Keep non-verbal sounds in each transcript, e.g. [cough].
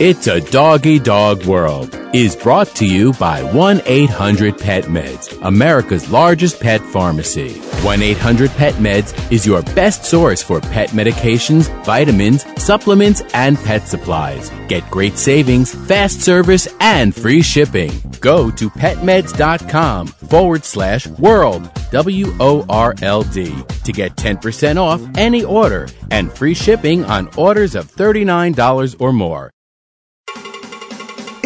It's a doggy dog world is brought to you by 1-800-PET-MEDS, America's largest pet pharmacy. 1-800-PET-MEDS is your best source for pet medications, vitamins, supplements, and pet supplies. Get great savings, fast service, and free shipping. Go to petmeds.com forward slash world, W-O-R-L-D, to get 10% off any order and free shipping on orders of $39 or more.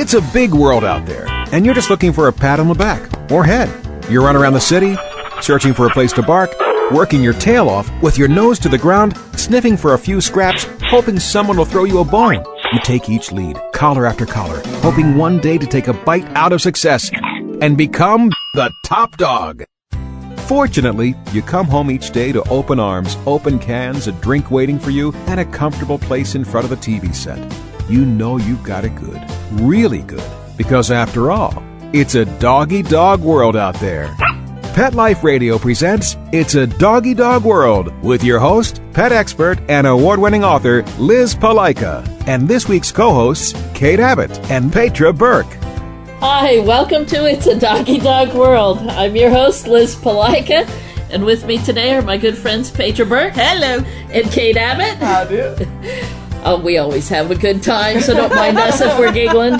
It's a big world out there, and you're just looking for a pat on the back or head. You run around the city, searching for a place to bark, working your tail off with your nose to the ground, sniffing for a few scraps, hoping someone will throw you a bone. You take each lead, collar after collar, hoping one day to take a bite out of success and become the top dog. Fortunately, you come home each day to open arms, open cans, a drink waiting for you, and a comfortable place in front of the TV set you know you've got it good. Really good. Because after all, it's a doggy dog world out there. Pet Life Radio presents It's a Doggy Dog World with your host, pet expert, and award winning author Liz Palika, and this week's co hosts, Kate Abbott and Petra Burke. Hi, welcome to It's a Doggy Dog World. I'm your host, Liz Palika, and with me today are my good friends Petra Burke. Hello. And Kate Abbott. How do? [laughs] Oh, we always have a good time, so don't mind us if we're giggling.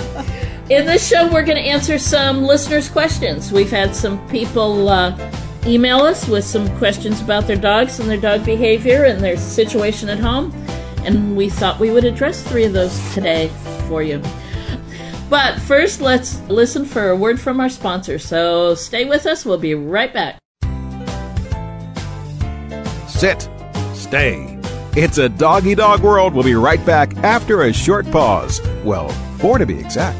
In this show, we're going to answer some listeners' questions. We've had some people uh, email us with some questions about their dogs and their dog behavior and their situation at home, and we thought we would address three of those today for you. But first, let's listen for a word from our sponsor. So stay with us. We'll be right back. Sit. Stay. It's a doggy dog world. We'll be right back after a short pause. Well, four to be exact.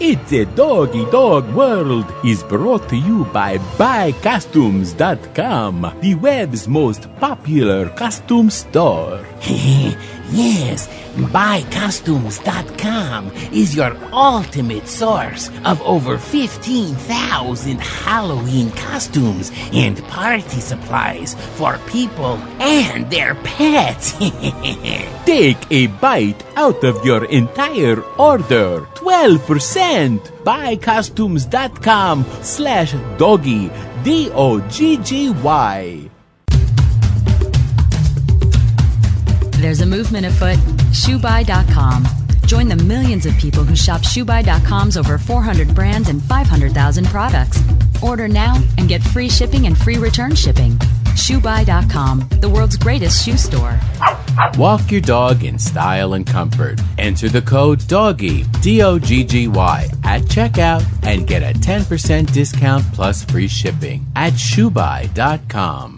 It's a Doggy Dog World is brought to you by BuyCostumes.com, the web's most popular costume store. [laughs] yes, BuyCostumes.com is your ultimate source of over 15,000 Halloween costumes and party supplies for people and their pets. [laughs] Take a bite out of your entire order. 12%. BuyCostumes.com slash doggy. D-O-G-G-Y. There's a movement afoot. ShoeBuy.com. Join the millions of people who shop ShoeBuy.com's over 400 brands and 500,000 products. Order now and get free shipping and free return shipping. ShoeBuy.com, the world's greatest shoe store. Walk your dog in style and comfort. Enter the code DOGGY, D O G G Y, at checkout and get a 10% discount plus free shipping at ShoeBuy.com.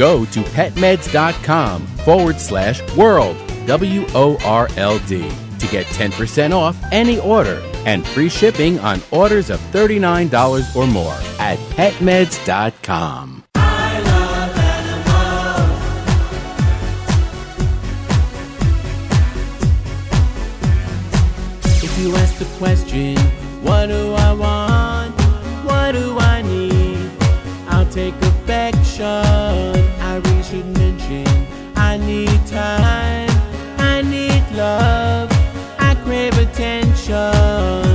Go to petmeds.com forward slash world, W O R L D, to get 10% off any order and free shipping on orders of $39 or more at petmeds.com. If you ask the question, what do I want? What do I need? I'll take affection. Need time. I need love. I crave attention.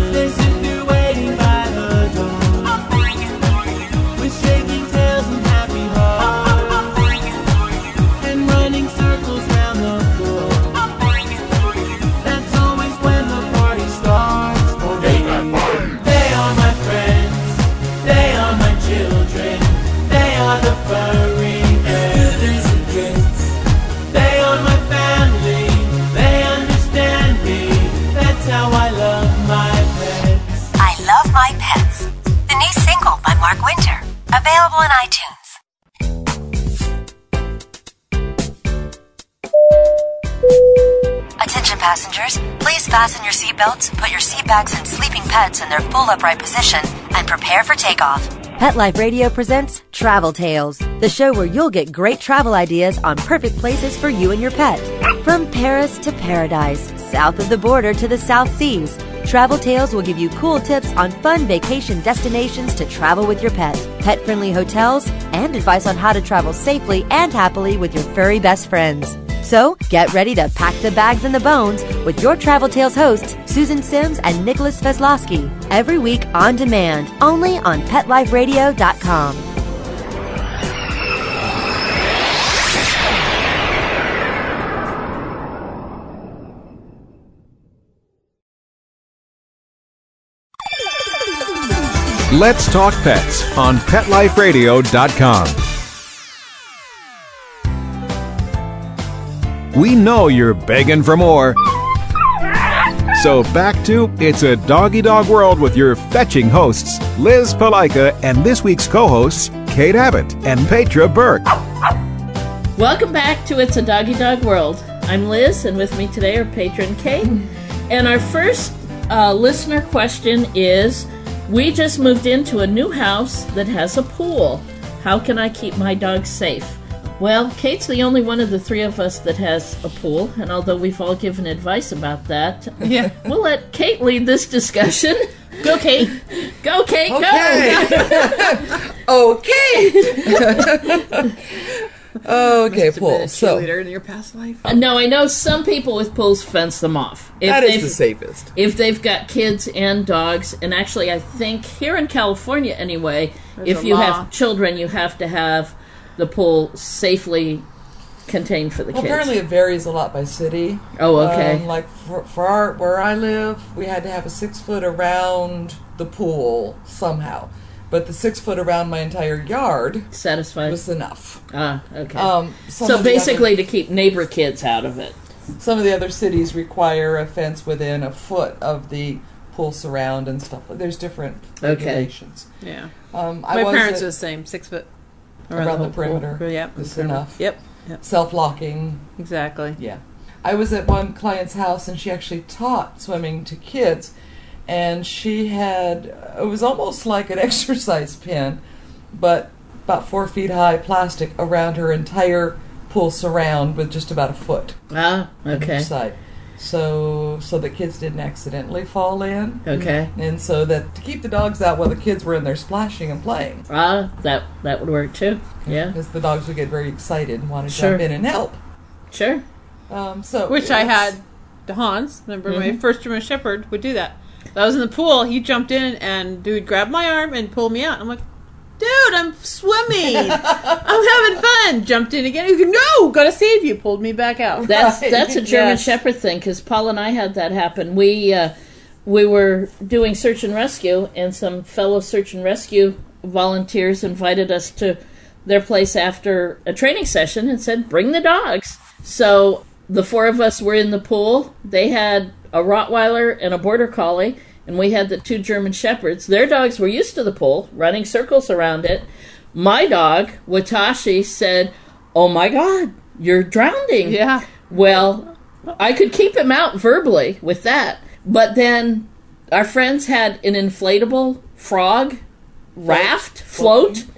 On iTunes. Attention passengers, please fasten your seatbelts, put your seatbacks and sleeping pets in their full upright position, and prepare for takeoff. Pet Life Radio presents Travel Tales, the show where you'll get great travel ideas on perfect places for you and your pet. From Paris to paradise, south of the border to the South Seas, Travel Tales will give you cool tips on fun vacation destinations to travel with your pet, pet friendly hotels, and advice on how to travel safely and happily with your furry best friends. So get ready to pack the bags and the bones with your Travel Tales hosts, Susan Sims and Nicholas Veslowski, every week on demand, only on PetLifeRadio.com. Let's Talk Pets on PetLifeRadio.com. We know you're begging for more. So back to It's a Doggy Dog World with your fetching hosts, Liz Palika and this week's co-hosts, Kate Abbott and Petra Burke. Welcome back to It's a Doggy Dog World. I'm Liz, and with me today are Patron Kate. And our first uh, listener question is We just moved into a new house that has a pool. How can I keep my dog safe? Well, Kate's the only one of the three of us that has a pool, and although we've all given advice about that, Yeah. [laughs] we'll let Kate lead this discussion. Go, Kate. Go, Kate. Go Okay. [laughs] okay, Been pool. So cheerleader in your past life. Go. No, I know some people with pools fence them off. If that they've- the safest. if they've got kids and dogs and actually i think here in california anyway if you law. have children you have to have the pool safely contained for the Well, kids apparently it varies a lot by city. oh okay Um, like for, for our where I live, we had to have a six foot around the pool somehow, but the six foot around my entire yard satisfied was enough. ah okay Um, so basically other, to keep neighbor kids out of it some of the other cities require a fence within a foot of the pool surround and stuff. There's different Okay. regulations. Yeah. Um, I My was parents at- are the same, six foot Around the whole pool. perimeter Yep. is enough. Yep. Yep. self locking Exactly. Yeah. I was at one client's house and she actually taught swimming to kids. And she had, it was almost like an [laughs] exercise pin, but about four feet high plastic around her entire pool surround with just about a foot ah on okay each side. So, so the kids didn't accidentally fall in. okay And so that to keep the dogs out while the kids were in there splashing and playing. ah that that would work too yeah Because the dogs would get very excited and want to Sure. jump in and help. sure Um, so Which I had to Hans. Remember, my Mm-hmm. first German Shepherd would do that. I was in the pool. He jumped in and dude grabbed my arm and pulled me out. I'm like, dude, I'm swimming. [laughs] I'm having fun. Jumped in again. He goes, no, gotta save you. Pulled me back out. That's Right. that's a German [laughs] Yes. Shepherd thing because Paul and I had that happen. We uh, we were doing search and rescue, and some fellow search and rescue volunteers invited us to their place after a training session and said, "Bring the dogs." So the four of us were in the pool. They had a Rottweiler and a Border Collie, and we had the two German Shepherds. Their dogs were used to the pool, running circles around it. My dog, Watashi, said, "Oh my God, you're drowning!" Yeah. Well, I could keep him out verbally with that, but then our friends had an inflatable frog raft float, [laughs]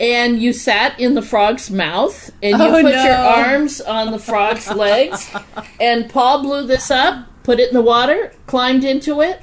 and you sat in the frog's mouth and you Oh, put your arms on the frog's legs. And Paul blew this up, put it in the water, climbed into it,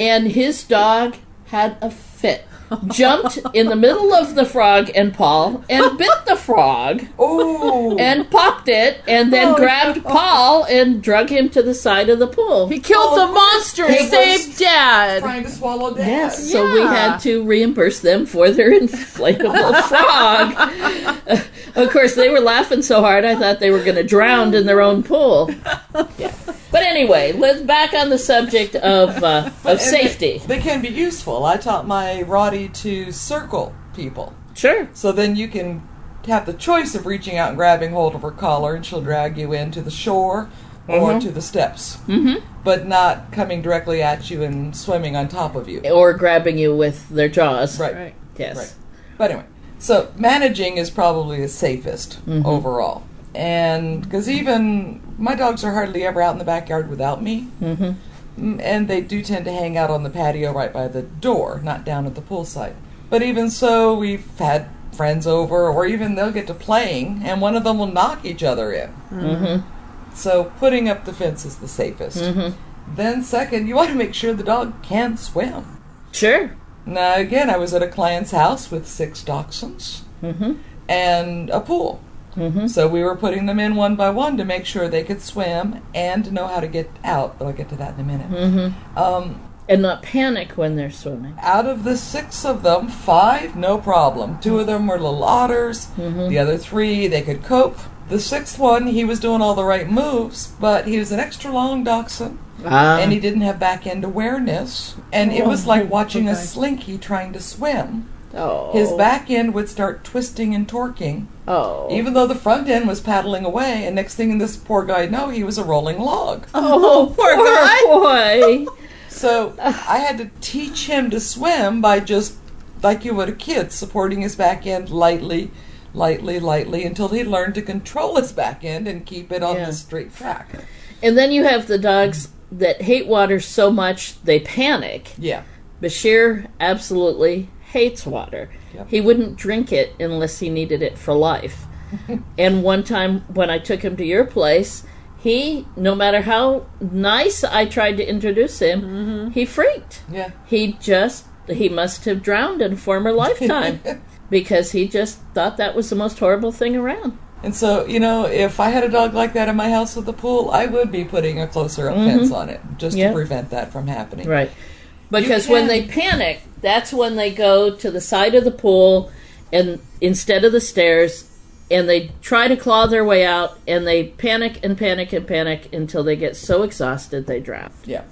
and his dog had a fit. Jumped in the middle of the frog and Paul and bit the frog Oh, and popped it and then oh. grabbed Paul and drug him to the side of the pool. He killed Oh, the monster. he and saved Dad. trying to swallow dad. Yes, so we had to reimburse them for their [laughs] inflatable frog. [laughs] of course, they were laughing so hard I thought they were going to drown in their own pool. [laughs] Yeah. But anyway, let's back on the subject of uh, [laughs] of safety. They, they can be useful. I taught my Roddy to circle people. Sure. So then you can have the choice of reaching out and grabbing hold of her collar, and she'll drag you into the shore or to the steps, mm-hmm. but not coming directly at you and swimming on top of you. Or grabbing you with their jaws. Right. Right. Yes. Right. But anyway, So managing is probably the safest Mhm. overall. And because even my dogs are hardly ever out in the backyard without me. Mhm. Mm, And they do tend to hang out on the patio right by the door, not down at the poolside. But even so, we've had friends over, or even they'll get to playing, and one of them will knock each other in. Mhm. So putting up the fence is the safest. Mhm. Then, second, you want to make sure the dog can swim. Sure. Now, again, I was at a client's house with six dachshunds Mm-hmm. and a pool. Mm-hmm. So we were putting them in one by one to make sure they could swim and know how to get out. But I'll get to that in a minute. Mm-hmm. Um, and not panic when they're swimming. out of the six of them, five, no problem. Two of them were little otters. Mm-hmm. The other three, they could cope. The sixth one, he was doing all the right moves, but he was an extra long dachshund. Ah. And he didn't have back end awareness. And it was Oh, like watching a slinky trying to swim. Oh. His back end would start twisting and torquing. Oh. Even though the front end was paddling away, and next thing this poor guy know, he was a rolling log. Oh, [laughs] poor, boy. [laughs] So I had to teach him to swim by just like you would a kid, supporting his back end lightly, lightly, lightly until he learned to control his back end and keep it on Yeah. the straight track. And then you have the dogs that hate water so much they panic. Yeah. Bashir absolutely hates water. Yep. He wouldn't drink it unless he needed it for life. [laughs] and one time when I took him to your place, he, no matter how nice I tried to introduce him, he freaked. Yeah. He just, he must have drowned in a former lifetime [laughs] because he just thought that was the most horrible thing around. And so, you know, if I had a dog like that in my house with a pool, I would be putting a closer up Mhm. fence on it just Yeah. to prevent that from happening. Right. Because when they panic, that's when they go to the side of the pool and instead of the stairs and they try to claw their way out and they panic and panic and panic until they get so exhausted they drown. Yeah.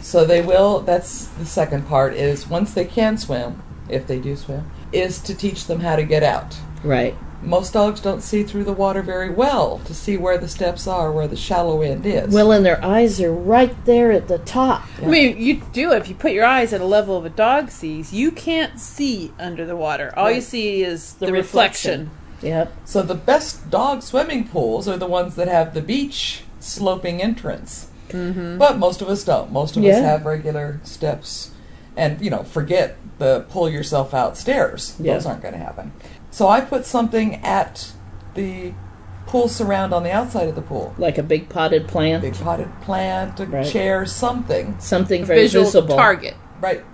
So they will. That's the second part. Is once they can swim, if they do swim, is to teach them how to get out. Right. Most dogs don't see through the water very well to see where the steps are, where the shallow end is. Well, and their eyes are right there at the top. I mean, you do if you put your eyes at a level of a dog sees. You can't see under the water. All you see is the, The reflection. Yep. So the best dog swimming pools are the ones that have the beach sloping entrance. Mm-hmm. But most of us don't. Most of Yeah. us have regular steps, and you know, forget the pull yourself out stairs. Yeah. Those aren't going to happen. So I put something at the pool surround on the outside of the pool. Like a big potted plant. Big potted plant, a Right. chair, something. Something A very visual visible. target. Right.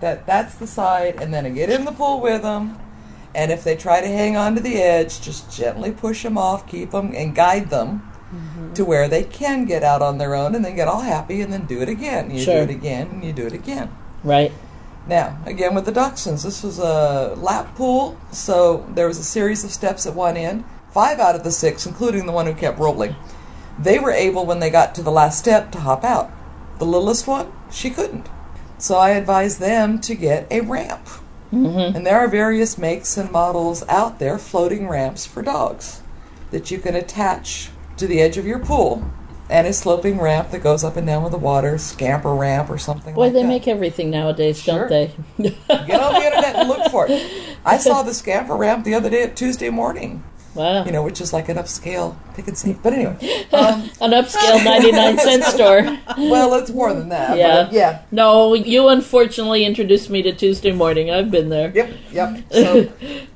That that's the side, and then I get in the pool with them. And if they try to hang on to the edge, just gently push them off, keep them, and guide them Mm-hmm. to where they can get out on their own, and then get all happy, and then do it again. You Sure. do it again, and you do it again. Right. Now, again with the Dachshunds, this was a lap pool, so there was a series of steps at one end. Five out of the six, including the one who kept rolling, they were able, when they got to the last step, to hop out. The littlest one, she couldn't. So I advised them to get a ramp. Mm-hmm. And there are various makes and models out there, floating ramps for dogs, that you can attach to the edge of your pool. And a sloping ramp that goes up and down with the water, scamper ramp or something Boy, like they that. make everything nowadays, Sure. don't they? Get on the internet and look for it. I [laughs] saw the scamper ramp the other day at Tuesday morning. Wow. You know, which is like an upscale pick and save. But anyway, [laughs] um, An upscale 99 cent [laughs] store. well, it's more than that. Yeah. yeah. No, you unfortunately introduced me to Tuesday morning. I've been there. Yep, yep. So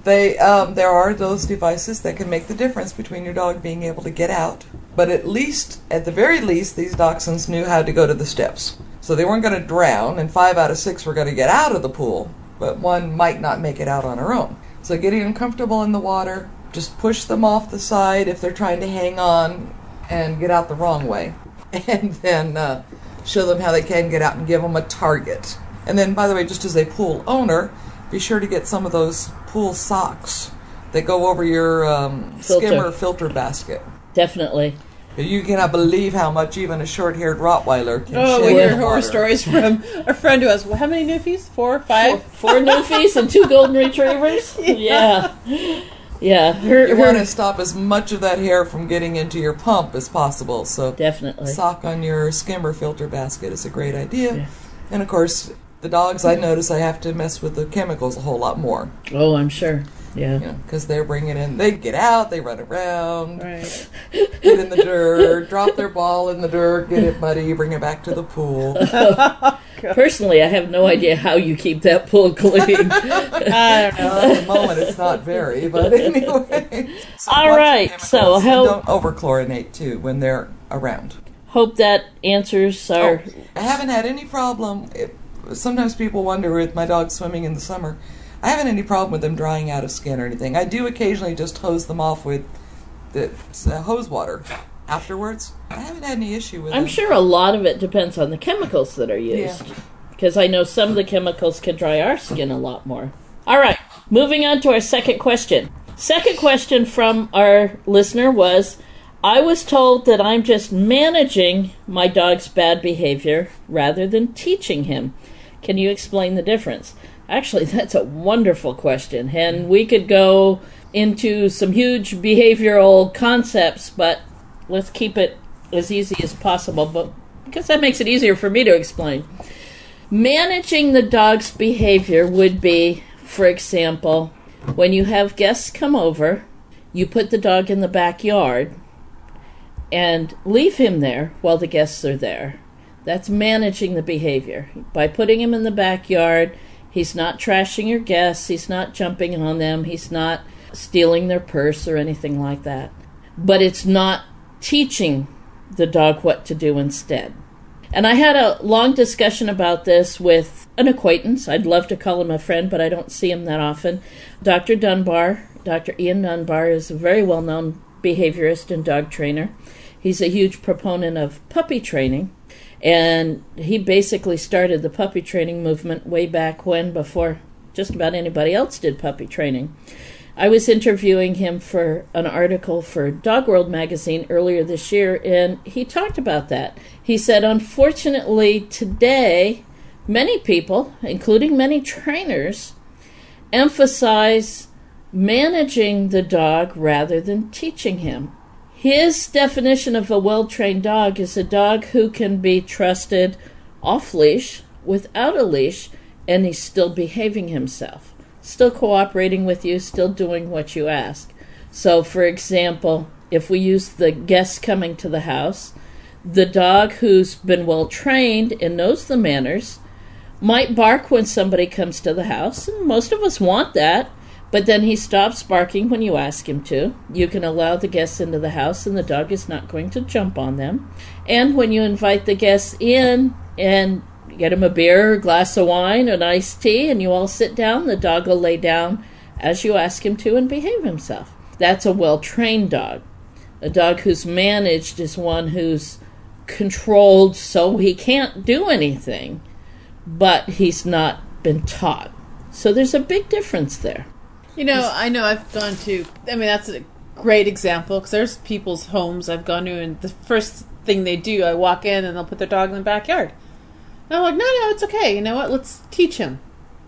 they, um, there are those devices that can make the difference between your dog being able to get out. But at least, at the very least, these dachshunds knew how to go to the steps. So they weren't going to drown, and five out of six were going to get out of the pool, but one might not make it out on her own. So getting them comfortable in the water, just push them off the side if they're trying to hang on and get out the wrong way. [laughs] And then uh, show them how they can get out and give them a target. And then, by the way, just as a pool owner, be sure to get some of those pool socks that go over your um, Filter. skimmer filter basket. Definitely. You cannot believe how much even a short-haired Rottweiler can Oh, shed we in hear horror water. stories from [laughs] a friend who has well, how many newfies? Four, five, Four newfies [laughs] and two golden retrievers? [laughs] Yeah. Yeah. Her, You her- want to stop as much of that hair from getting into your pump as possible. So Definitely. sock on your skimmer filter basket is a great idea. And of course, the dogs, I notice I have to mess with the chemicals a whole lot more. Oh, I'm sure. Yeah. Because they're bringing in, they get out, they run around, Right. get in the dirt, drop their ball in the dirt, get it muddy, bring it back to the pool. [laughs] Oh, personally, I have no idea how you keep that pool clean. [laughs] I don't know. At the moment, it's not very, but anyway. So [laughs] All right, so how- don't overchlorinate too when they're around. Hope that answers our. Oh, I haven't had any problem. It, sometimes people wonder with my dog swimming in the summer. I haven't any problem with them drying out of skin or anything. I do occasionally just hose them off with the uh, hose water afterwards. I haven't had any issue with I'm them. sure a lot of it depends on the chemicals that are used. Because I know some of the chemicals can dry our skin a lot more. All right, moving on to our second question. Second question from our listener was I was told that I'm just managing my dog's bad behavior rather than teaching him. Can you explain the difference? Actually, [laughs] that's a wonderful question, and we could go into some huge behavioral concepts, but let's keep it as easy as possible, but because that makes it easier for me to explain. Managing the dog's behavior would be, for example, when you have guests come over, you put the dog in the backyard and leave him there while the guests are there. That's managing the behavior. By putting him in the backyard, he's not trashing your guests, he's not jumping on them, he's not stealing their purse or anything like that. But it's not teaching the dog what to do instead. And I had a long discussion about this with an acquaintance. I'd love to call him a friend, but I don't see him that often. Dr. Dunbar, Dr. Ian Dunbar, is a very well known behaviorist and dog trainer. He's a huge proponent of puppy training. And he basically started the puppy training movement way back when, before just about anybody else did puppy training. I was interviewing him for an article for Dog World magazine earlier this year, and he talked about that. He said, unfortunately, today, many people, including many trainers, emphasize managing the dog rather than teaching him. His definition of a well trained dog is a dog who can be trusted off leash, without a leash, and he's still behaving himself, still cooperating with you, still doing what you ask. So, for example, if we use the guest coming to the house, the dog who's been well trained and knows the manners might bark when somebody comes to the house, and most of us want that. But then he stops barking when you ask him to. You can allow the guests into the house, and the dog is not going to jump on them. And when you invite the guests in and get him a beer, a glass of wine, an iced tea, and you all sit down, the dog will lay down as you ask him to and behave himself. That's a well trained dog. A dog who's managed is one who's controlled so he can't do anything, but he's not been taught. So there's a big difference there. You know, I know I've gone to. I mean, that's a great example because there's people's homes I've gone to, and the first thing they do, I walk in and they'll put their dog in the backyard. And I'm like, no, no, it's okay. You know what? Let's teach him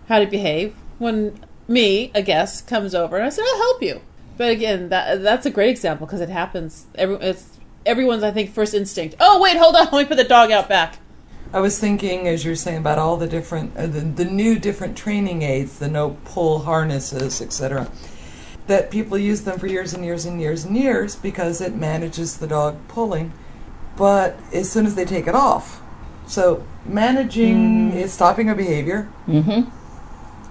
how to behave. When me, a guest, comes over, and I said, I'll help you. But again, that that's a great example because it happens. Every it's everyone's, I think, first instinct. Oh, wait, hold on, [laughs] let me put the dog out back. I was thinking, as you're saying, about all the different, uh, the, the new different training aids, the no pull harnesses, etc. That people use them for years and years and years and years because it manages the dog pulling. But as soon as they take it off, so managing is stopping a behavior. Mm-hmm.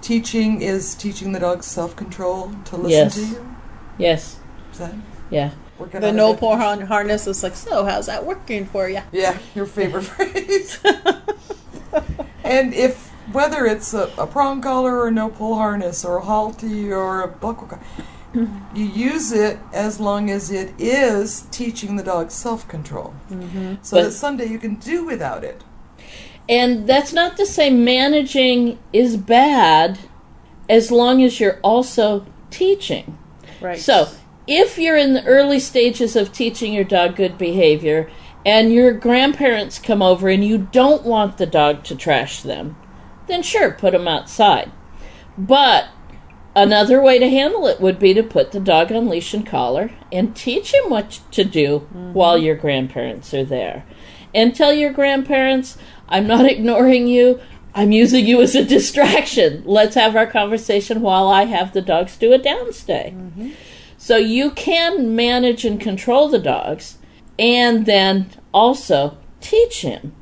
Teaching is teaching the dog self control to listen Yes. to you. Yes. Is that Yeah. Working The on no it? pull har- harness is like, so how's that working for you? Yeah, your favorite [laughs] phrase. [laughs] and if whether it's a, a prong collar or no pull harness or a Halti or a buckle, collar, mm-hmm. you use it as long as it is teaching the dog self control, mm-hmm. so But- that someday you can do without it. And that's not to say managing is bad as long as you're also teaching. Right. So, if you're in the early stages of teaching your dog good behavior and your grandparents come over and you don't want the dog to trash them, then sure, put them outside. But another way to handle it would be to put the dog on leash and collar and teach him what to do mm-hmm. while your grandparents are there. And tell your grandparents, I'm not [laughs] ignoring you, I'm using you as a distraction. Let's have our conversation while I have the dogs do a downstay. Mm-hmm. So you can manage and control the dogs and then also teach him.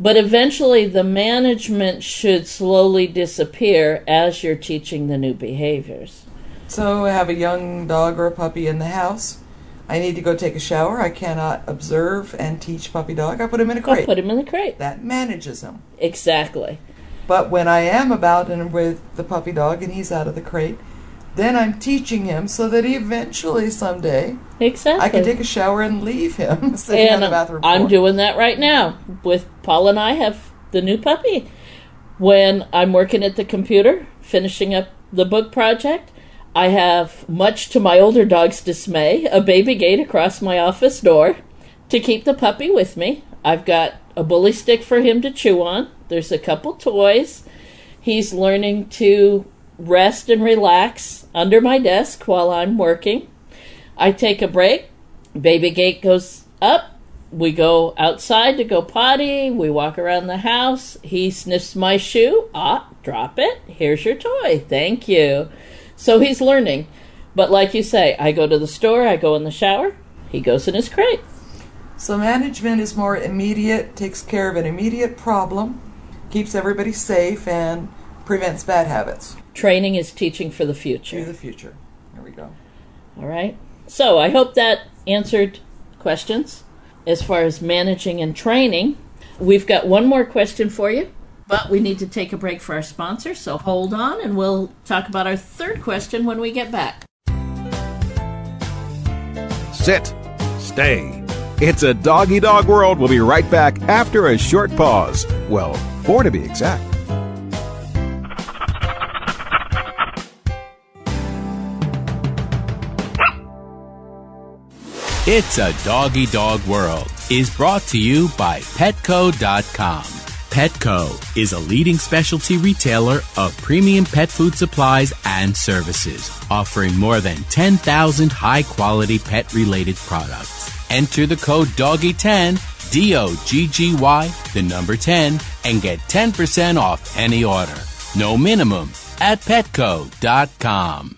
But eventually, the management should slowly disappear as you're teaching the new behaviors. So I have a young dog or a puppy in the house. I need to go take a shower. I cannot observe and teach puppy dog. I put him in a crate. put him in the crate. That manages him. Exactly. But when I am about and with the puppy dog and he's out of the crate, then I'm teaching him so that he eventually someday Exactly. I can take a shower and leave him [laughs] sitting on the bathroom floor. I'm doing that right now with Paul and I have the new puppy. When I'm working at the computer finishing up the book project, I have, much to my older dog's dismay, a baby gate across my office door to keep the puppy with me. I've got a bully stick for him to chew on. There's a couple toys. He's learning to rest and relax under my desk while I'm working. I take a break. Baby gate goes up. We go outside to go potty. We walk around the house. He sniffs my shoe. Ah, drop it. Here's your toy. Thank you. So he's learning. But like you say, I go to the store, I go in the shower, he goes in his crate. So management is more immediate, takes care of an immediate problem, keeps everybody safe, and prevents bad habits. Training is teaching for the future. To the future. There we go. All right. So I hope that answered questions as far as managing and training. We've got one more question for you, but we need to take a break for our sponsor, so hold on and we'll talk about our third question when we get back. Sit. Stay. It's a doggy dog world. We'll be right back after a short pause. Well, four to be exact. It's a doggy dog world is brought to you by Petco.com. Petco is a leading specialty retailer of premium pet food supplies and services, offering more than 10,000 high quality pet related products. Enter the code DOGGY10, D O G G Y, the number 10, and get 10% off any order. No minimum at Petco.com.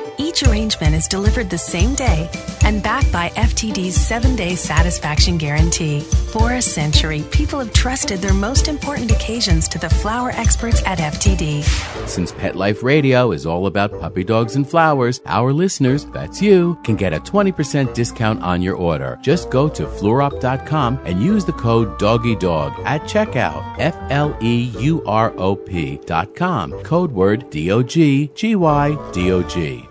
Each arrangement is delivered the same day and backed by FTD's seven day satisfaction guarantee. For a century, people have trusted their most important occasions to the flower experts at FTD. Since Pet Life Radio is all about puppy dogs and flowers, our listeners, that's you, can get a 20% discount on your order. Just go to fleurop.com and use the code DOGGYDOG at checkout. F L E U R O P.com. Code word D O G G Y D O G.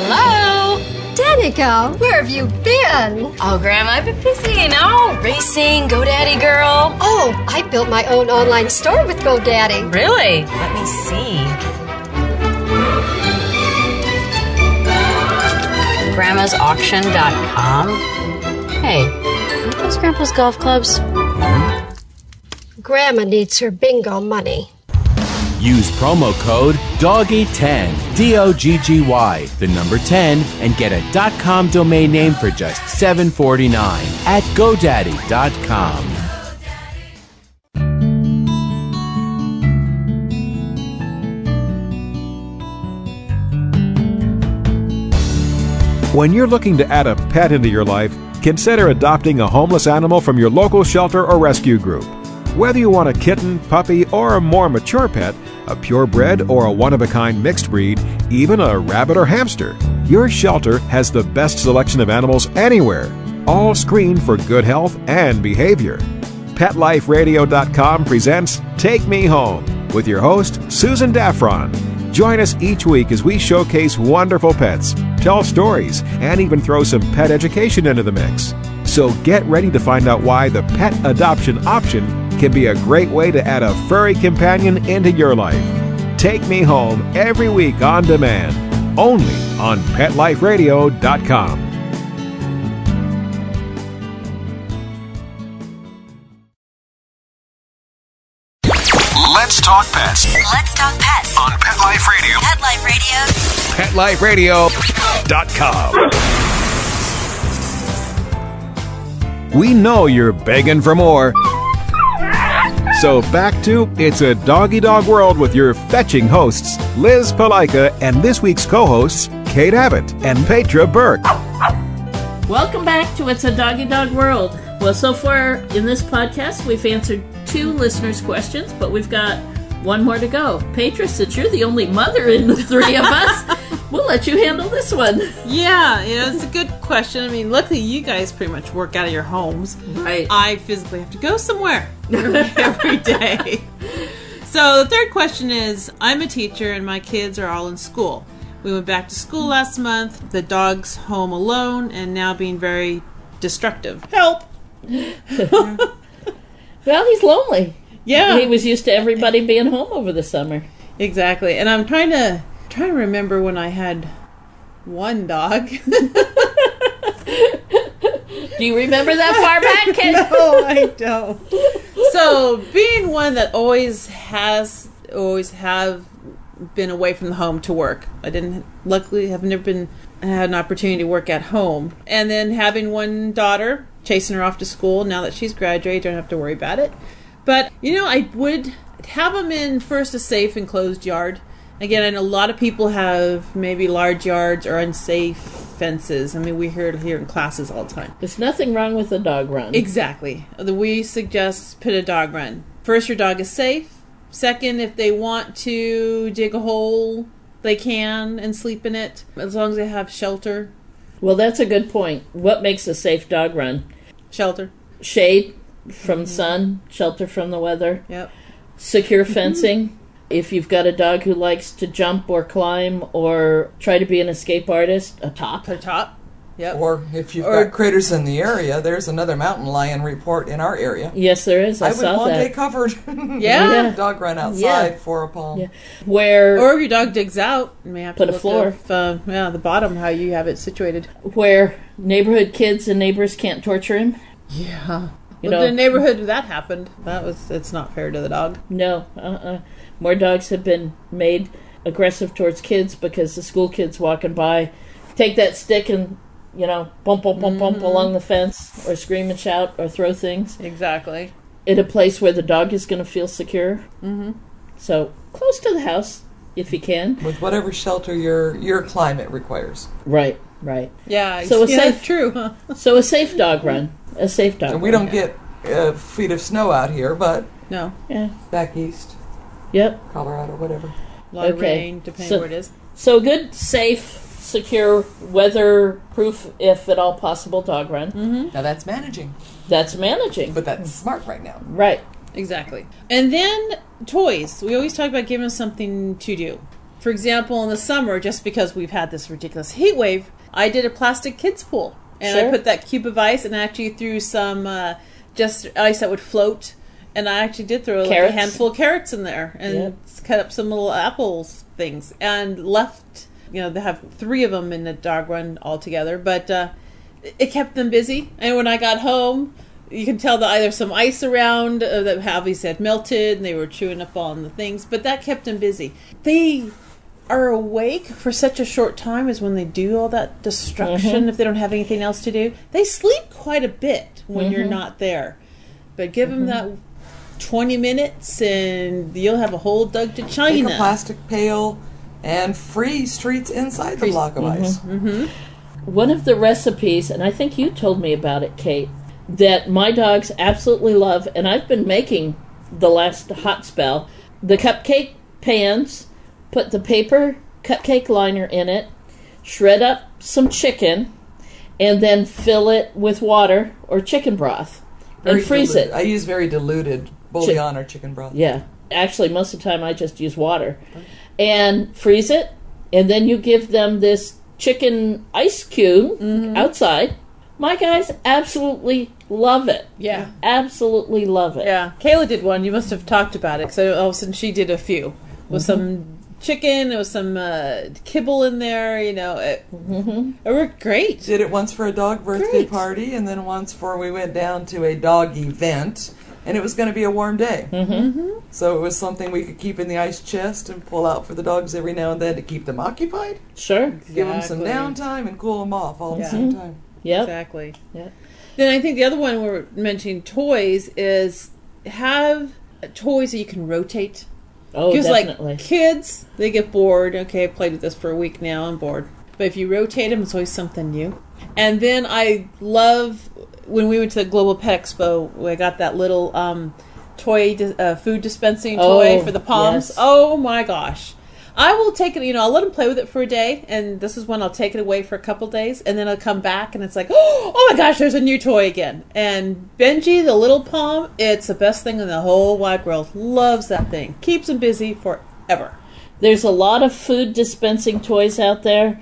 Hello? Danica, where have you been? Oh, Grandma, I've been busy, you know, racing, GoDaddy girl. Oh, I built my own online store with GoDaddy. Really? Let me see. Grandma'sAuction.com. Hey, are those Grandpa's golf clubs? Grandma needs her bingo money. Use promo code DOGGY10, D O G G Y, the number 10, and get a .com domain name for just $7.49 at GoDaddy.com. When you're looking to add a pet into your life, consider adopting a homeless animal from your local shelter or rescue group. Whether you want a kitten, puppy, or a more mature pet, a purebred or a one of a kind mixed breed, even a rabbit or hamster, your shelter has the best selection of animals anywhere, all screened for good health and behavior. PetLifeRadio.com presents Take Me Home with your host, Susan Daffron. Join us each week as we showcase wonderful pets, tell stories, and even throw some pet education into the mix. So get ready to find out why the pet adoption option can be a great way to add a furry companion into your life. Take Me Home every week on demand, only on PetLifeRadio.com. Let's talk pets. Let's talk pets on Pet Life Radio. Pet Life Radio. PetLifeRadio.com. We know you're begging for more. So back to It's a Doggy Dog World with your fetching hosts, Liz Palika, and this week's co hosts, Kate Abbott and Petra Burke. Welcome back to It's a Doggy Dog World. Well, so far in this podcast, we've answered two listeners' questions, but we've got one more to go. Petra, since you're the only mother in the three of us, we'll let you handle this one. Yeah, you know, it's a good question. I mean, luckily you guys pretty much work out of your homes. Right. I physically have to go somewhere [laughs] every day. So the third question is I'm a teacher and my kids are all in school. We went back to school last month. The dog's home alone and now being very destructive. Help! [laughs] well, he's lonely. Yeah. He was used to everybody being home over the summer. Exactly. And I'm trying to trying to remember when I had one dog. [laughs] Do you remember that far back, [laughs] Kate? no, I don't. So, being one that always has always have been away from the home to work. I didn't luckily have never been had an opportunity to work at home. And then having one daughter, chasing her off to school now that she's graduated, don't have to worry about it. But, you know, I would have them in first a safe enclosed yard. Again, a lot of people have maybe large yards or unsafe fences. I mean, we hear it here in classes all the time. There's nothing wrong with a dog run. Exactly. We suggest put a dog run. First, your dog is safe. Second, if they want to dig a hole, they can and sleep in it as long as they have shelter. Well, that's a good point. What makes a safe dog run? Shelter. Shade from sun, shelter from the weather. Yep. Secure fencing. If you've got a dog who likes to jump or climb or try to be an escape artist, a top. A top. Yep. Or if you've Or- got critters in the area, there's another mountain lion report in our area. Yes, there is. I, I, would saw want that. a covered [laughs] Yeah. dog run outside Yeah. for a palm. Yeah. Where Or if your dog digs out, you may have to Put a floor. If, uh, yeah, the bottom, how you have it situated. where neighborhood kids and neighbors can't torture him. Yeah. You well, know- the neighborhood that happened, that was it's not fair to the dog. No, uh-uh. More dogs have been made aggressive towards kids because the school kids walking by take that stick and you know bump bump bump bump along the fence or scream and shout or throw things Exactly. in a place where the dog is going to feel secure. Mm-hmm. So close to the house if you can. With whatever shelter your your climate requires. Right, right. Yeah. So a yeah, safe that's true. Huh? So a safe dog run, a safe dog. And we run. don't get uh, feet of snow out here, but No. Yeah. back east, Yep. Colorado, whatever. A lot of Okay. rain, depending So- where it is. So good, safe, secure, weather-proof, if at all possible, dog run. Mm-hmm. Now that's managing, That's managing. but that's smart right now. Right. Exactly. And then toys. We always talk about giving them something to do. For example, in the summer, just because we've had this ridiculous heat wave, I did a plastic kids pool. And I put that cube of ice and actually threw some uh, just ice that would float. And I actually did throw like a handful of carrots in there and Yep. cut up some little apples things and left. You know, they have three of them in the dog run all together, but uh, it kept them busy. And when I got home, you can tell that either some ice around uh, that obviously had melted and they were chewing up on the things, but that kept them busy. They are awake for such a short time as when they do all that destruction Mhm. if they don't have anything else to do. They sleep quite a bit when you're Mhm. not there. But give them Mhm. that 20 minutes and you'll have a whole dug to Take China. a plastic pail and freeze treats inside the block of ice. Mm-hmm. One of the recipes, and I think you told me about it, Kate, that my dogs absolutely love, and I've been making the last hot spell the cupcake pans, put the paper cupcake liner in it, shred up some chicken, and then fill it with water or chicken broth Very and freeze diluted. it. I use very diluted bouillon or chicken broth. Yeah. Actually, most of the time I just use water. And freeze it. And then you give them this chicken ice cube mm-hmm. outside. My guys absolutely love it. Yeah. Absolutely love it. Yeah, Kayla did one. You must have talked about it because all of a sudden she did a few with mm-hmm. some chicken. There was some uh, kibble in there. You know, it, it worked great. Did it once for a dog birthday Great. party, and then once for we went down to a dog event, and it was going to be a warm day. Mm-hmm. So it was something we could keep in the ice chest and pull out for the dogs every now and then to keep them occupied. Sure. Give them some Exactly. downtime and cool them off all at Yeah. the same time. Yep. Exactly. Yeah. Then I think the other one we're mentioning toys is have toys that you can rotate. Oh, Because definitely. like kids, they get bored. Okay, I played with this for a week now. I'm bored. But if you rotate them, it's always something new. And then I love when we went to the Global Pet Expo. I got that little um, toy uh, food dispensing toy Oh, for the Poms. yes. Oh my gosh. I will take it, you know, I'll let them play with it for a day, and this is when I'll take it away for a couple days, and then I'll come back, and it's like, [gasps] oh my gosh, there's a new toy again. And Benji, the little Pom, it's the best thing in the whole wide world. Loves that thing. Keeps him busy forever. There's a lot of food dispensing toys out there,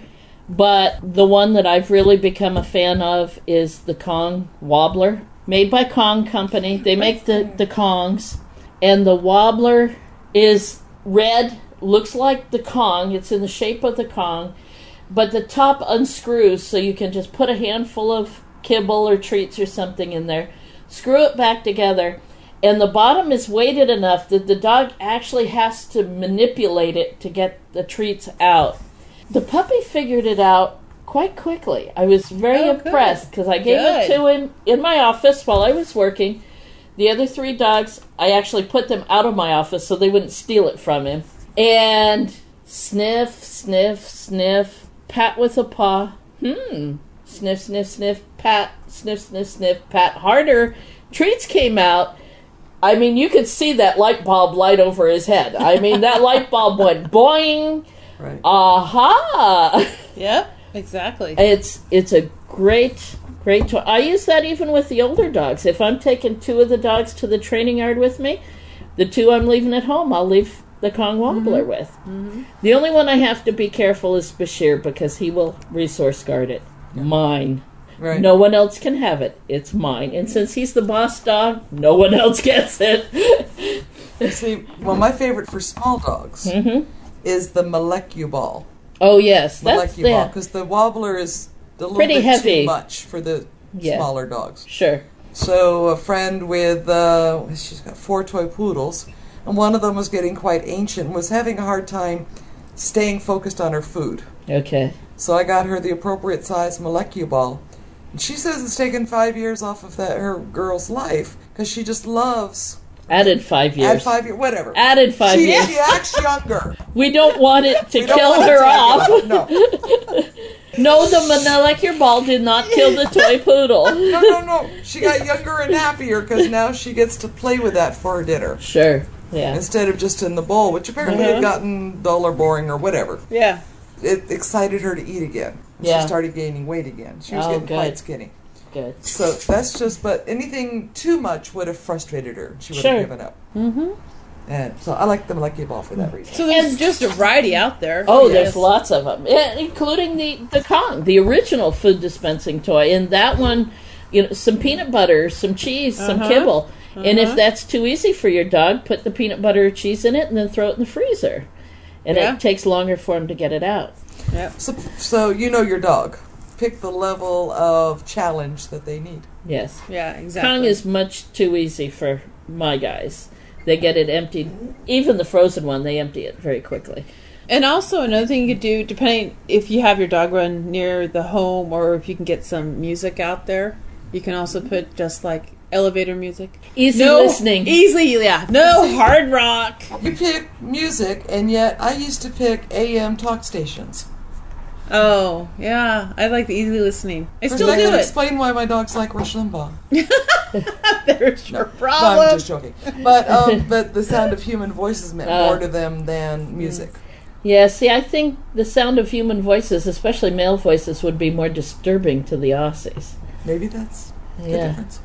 but the one that I've really become a fan of is the Kong Wobbler, made by Kong Company. They make the, the Kongs, and the Wobbler is red, looks like the Kong. It's in the shape of the Kong, but the top unscrews so you can just put a handful of kibble or treats or something in there, screw it back together, and the bottom is weighted enough that the dog actually has to manipulate it to get the treats out. The puppy figured it out quite quickly. I was very Oh, impressed because I gave it to him in my office while I was working. The other three dogs, I actually put them out of my office so they wouldn't steal it from him. And sniff, sniff, sniff, pat with a paw. Hmm. Sniff, sniff, sniff, pat, sniff, sniff, sniff, pat harder. Treats came out. I mean, you could see that light bulb light over his head. I mean, that light [laughs] bulb went boing. Right. Aha! Yep, exactly. It's it's a great great toy. I use that even with the older dogs. If I'm taking two of the dogs to the training yard with me, the two I'm leaving at home, I'll leave the Kong Wobbler with. The only one I have to be careful is Bashir because he will resource guard it. Mine. Right. No one else can have it. It's mine. And since he's the boss dog, no one else [laughs] gets it. See, well, my favorite for small dogs Mhm. is the Molecuball. Oh yes, that's Molecuball, because the wobbler is a little Pretty bit heavy. too much for the Yeah. smaller dogs. sure. So a friend with uh, she's got four toy poodles, and one of them was getting quite ancient and was having a hard time staying focused on her food. Okay. So I got her the appropriate size Molecuball. And she says it's taken five years off of that her girl's life because she just loves Added five years. add five years whatever. Added five she, years. She acts younger. [laughs] We don't want it to We kill her to off. her off. No. [laughs] No, the molecular ball did not kill the toy [laughs] poodle. no, no, no. She got younger and happier because now she gets to play with that for her dinner Sure. Yeah. instead of just in the bowl, which apparently Uh-huh. had gotten dull or boring or whatever. Yeah. It excited her to eat again. Yeah. She started gaining weight again. She was Oh, getting quite skinny. Good. So that's just, but anything too much would have frustrated her. She would Sure. have given up. Mm-hmm. And so I like the molecular ball for that reason. So there's just a variety out there. Oh, Yes. there's lots of them, including the the Kong, the original food dispensing toy. And that one, you know, some peanut butter, some cheese, some Uh-huh. And if Uh-huh. that's too easy for your dog, put the peanut butter or cheese in it, and then throw it in the freezer. And Yeah. it takes longer for him to get it out. Yep. So, so you know your dog. Pick the level of challenge that they need. Yes. Yeah, exactly. Kong is much too easy for my guys. They get it emptied. Even the frozen one, they empty it very quickly. And also another thing you could do, depending if you have your dog run near the home or if you can get some music out there, you can also put just like elevator music. Easy no, listening. Easily, yeah. No hard rock. You pick music, and yet I used to pick AM talk stations. Oh, yeah. I like the easy listening. I First, still I do can it. explain why my dogs like Rush Limbaugh. [laughs] There's your No, problem. I'm just joking. But um, but the sound of human voices meant Oh. more to them than music. Yeah, see, I think the sound of human voices, especially male voices, would be more disturbing to the Aussies. Maybe that's the difference.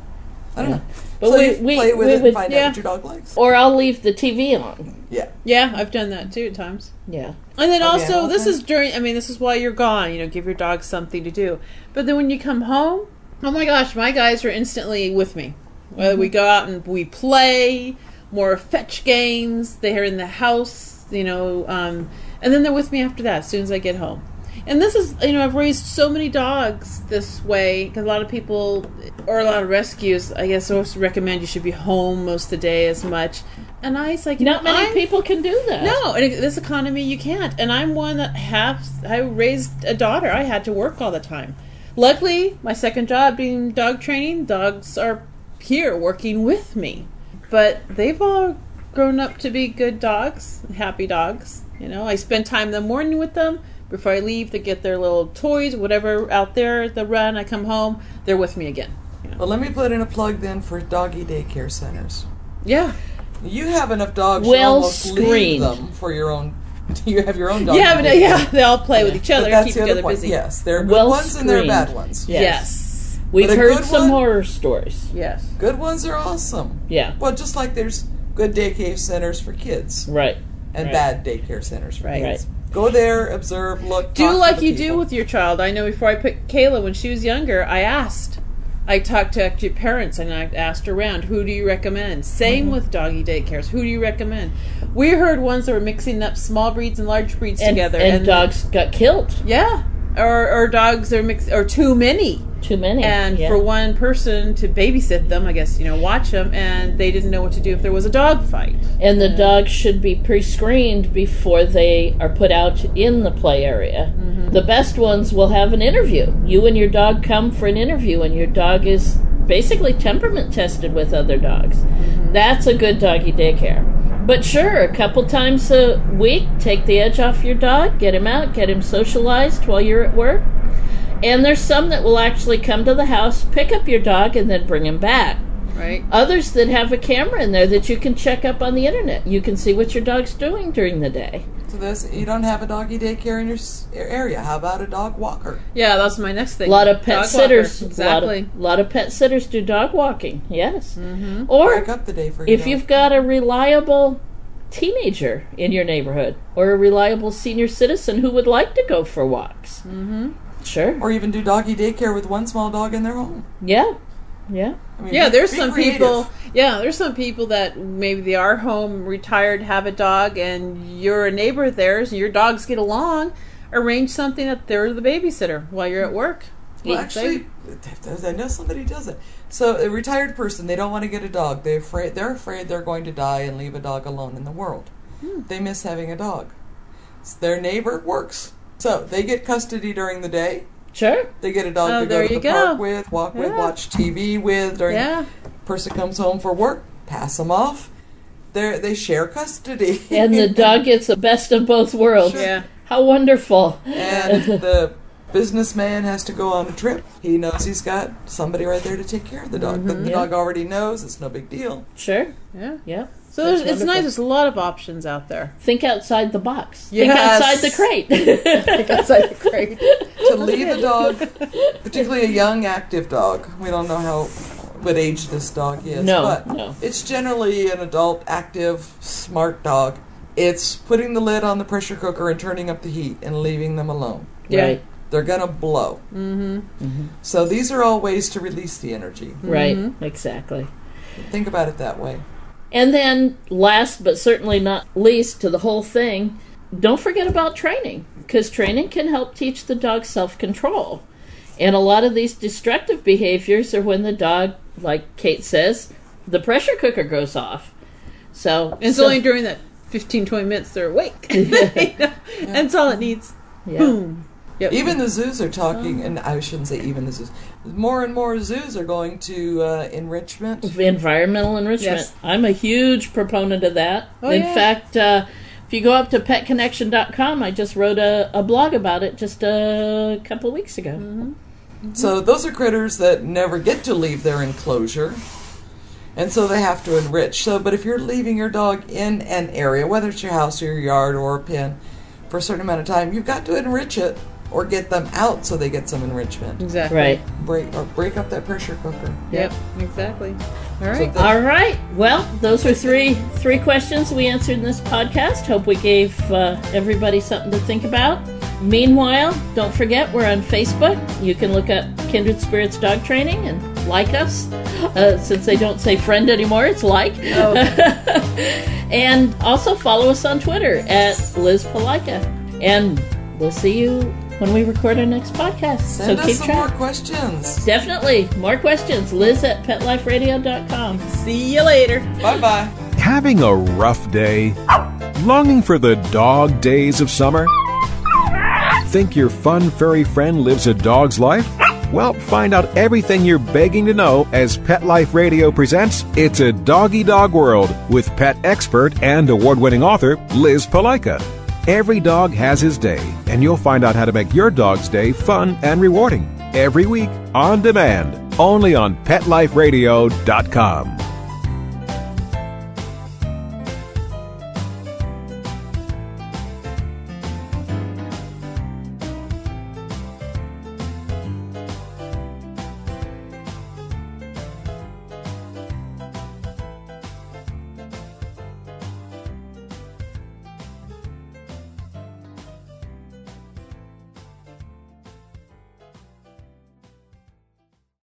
I don't Yeah. know. But so we- you we- play with we it would- and find yeah. out what your dog likes. Or I'll leave the TV on. Yeah. Yeah, I've done that too at times. Yeah. And then Oh, yeah, also, this is during, I mean, this is while you're gone, you know, give your dog something to do. But then when you come home, oh my gosh, my guys are instantly with me. Whether we go out and we play, more fetch games, they're in the house, you know, um, and then they're with me after that as soon as I get home. And this is, you know, I've raised so many dogs this way because a lot of people, or a lot of rescues, I guess, also recommend you should be home most of the day as much. And I was like, you Not know, many I'm- people can do that. No, in this economy, you can't. And I'm one that have I raised a daughter. I had to work all the time. Luckily, my second job being dog training, dogs are here working with me. But they've all grown up to be good dogs, happy dogs. You know, I spend time in the morning with them. Before I leave, they get their little toys, whatever out there at the run. I come home, they're with me again. Well, let me put in a plug then for doggy daycare centers. Yeah. You have enough dogs. Well you almost leave screened. them for your own. [laughs] You have your own dog. Yeah, but, uh, yeah, they all play with each other, But that's keep the each other other point. busy. Yes, there are good Well ones and there are bad ones. Yes. Yes. We've heard good some one- horror stories. Yes. Good ones are awesome. Yeah. Well, just like there's good daycare centers for kids Right. And Right. bad daycare centers for Right. kids. Go there, observe, look. do talk to like the you do with your child. I know before I put Kayla when she was younger, I asked. I talked to actually parents and I asked around, who do you recommend? Same Mm-hmm. with doggy daycares. Who do you recommend? We heard ones that were mixing up small breeds and large breeds And, together, and dogs got killed. Yeah, or or dogs are mixed or too many. Too many. And yeah. for one person to babysit them, I guess you know, watch them, and they didn't know what to do if there was a dog fight. And the dogs should be pre-screened before they are put out in the play area. Mm-hmm. The best ones will have an interview. You and your dog come for an interview, and your dog is basically temperament tested with other dogs. Mm-hmm. That's a good doggy daycare. But sure, a couple times a week, take the edge off your dog, get him out, get him socialized while you're at work. And there's some that will actually come to the house, pick up your dog, and then bring him back. Right. Others that have a camera in there that you can check up on the internet. You can see what your dog's doing during the day. So this, you don't have a doggy daycare in your s- area. How about a dog walker? Yeah, that's my next thing. A thing. lot of pet Dog walker. sitters, exactly. A lot, of, lot of pet sitters do dog walking. Yes, or Break up the day for your if dog. you've got a reliable teenager in your neighborhood or a reliable senior citizen who would like to go for walks. Mm-hmm. Sure. or even do doggy daycare with one small dog in their home. Yeah. Yeah. I mean, yeah, be- there's be some creative. people. Yeah, there's some people that maybe they are home, retired, have a dog, and you're a neighbor of theirs, and your dogs get along. Arrange something that they're the babysitter while you're at work. Well, actually, I know somebody does it. So a retired person, they don't want to get a dog. They're afraid. They're afraid they're going to die and leave a dog alone in the world. Hmm. They miss having a dog. S- Their neighbor works, so they get custody during the day. Sure. They get a dog Oh, to there go to you the go. park with, walk with, watch TV with. During Yeah. person comes home for work, pass them off. They they share custody. And the dog [laughs] gets the best of both worlds. Yeah. How wonderful. and [laughs] the businessman has to go on a trip. He knows he's got somebody right there to take care of the dog. But the mm-hmm. Yeah. dog already knows it's no big deal. Sure. Yeah. Yeah. So there's, That's it's nice. There's a lot of options out there. Think outside the box. Yes. [laughs] Think outside the crate. Think outside the crate. to leave a dog, particularly a young active dog. We don't know how what age this dog is, No, but no. it's generally an adult, active, smart dog. It's putting the lid on the pressure cooker and turning up the heat and leaving them alone. Yeah. Right. They're gonna blow. Mm-hmm. So these are all ways to release the energy. Right. Mm-hmm. Exactly. Think about it that way. And then, last but certainly not least to the whole thing, don't forget about training because training can help teach the dog self control. And a lot of these destructive behaviors are when the dog, like Kate says, the pressure cooker goes off. So it's so- only during that 15, 20 minutes they're awake. [laughs] [laughs] You know? That's all it needs. Yeah. Boom. Yep. Even the zoos are talking, and I shouldn't say even the zoos. More and more zoos are going to uh, enrichment. environmental enrichment. Yes. I'm a huge proponent of that. Oh, In yeah. fact, uh, if you go up to petconnection.com, I just wrote a, a blog about it just a couple of weeks ago. Mm-hmm. So those are critters that never get to leave their enclosure, and so they have to enrich. So, but if you're leaving your dog in an area, whether it's your house or your yard or a pen, for a certain amount of time, you've got to enrich it or get them out so they get some enrichment. Exactly. Right. Break or break up that pressure cooker. Yep. Exactly. All right. that- All right. Well, those are three three questions we answered in this podcast. Hope we gave uh, everybody something to think about. Meanwhile, don't forget we're on Facebook. You can look up Kindred Spirits Dog Training and like us. Uh, since they don't say friend anymore, it's like. [laughs] and also follow us on Twitter at Liz Palika. And we'll see you when we record our next podcast. Send so us keep some track. more questions. Definitely. More questions. Liz at petliferadio.com. See you later. Bye bye. Having a rough day? Longing for the dog days of summer? Think your fun furry friend lives a dog's life? Well, find out everything you're begging to know as Pet Life Radio presents It's a Doggy Dog World with pet expert and award winning author Liz Palika. Every dog has his day, and you'll find out how to make your dog's day fun and rewarding every week on demand, only on PetLifeRadio.com.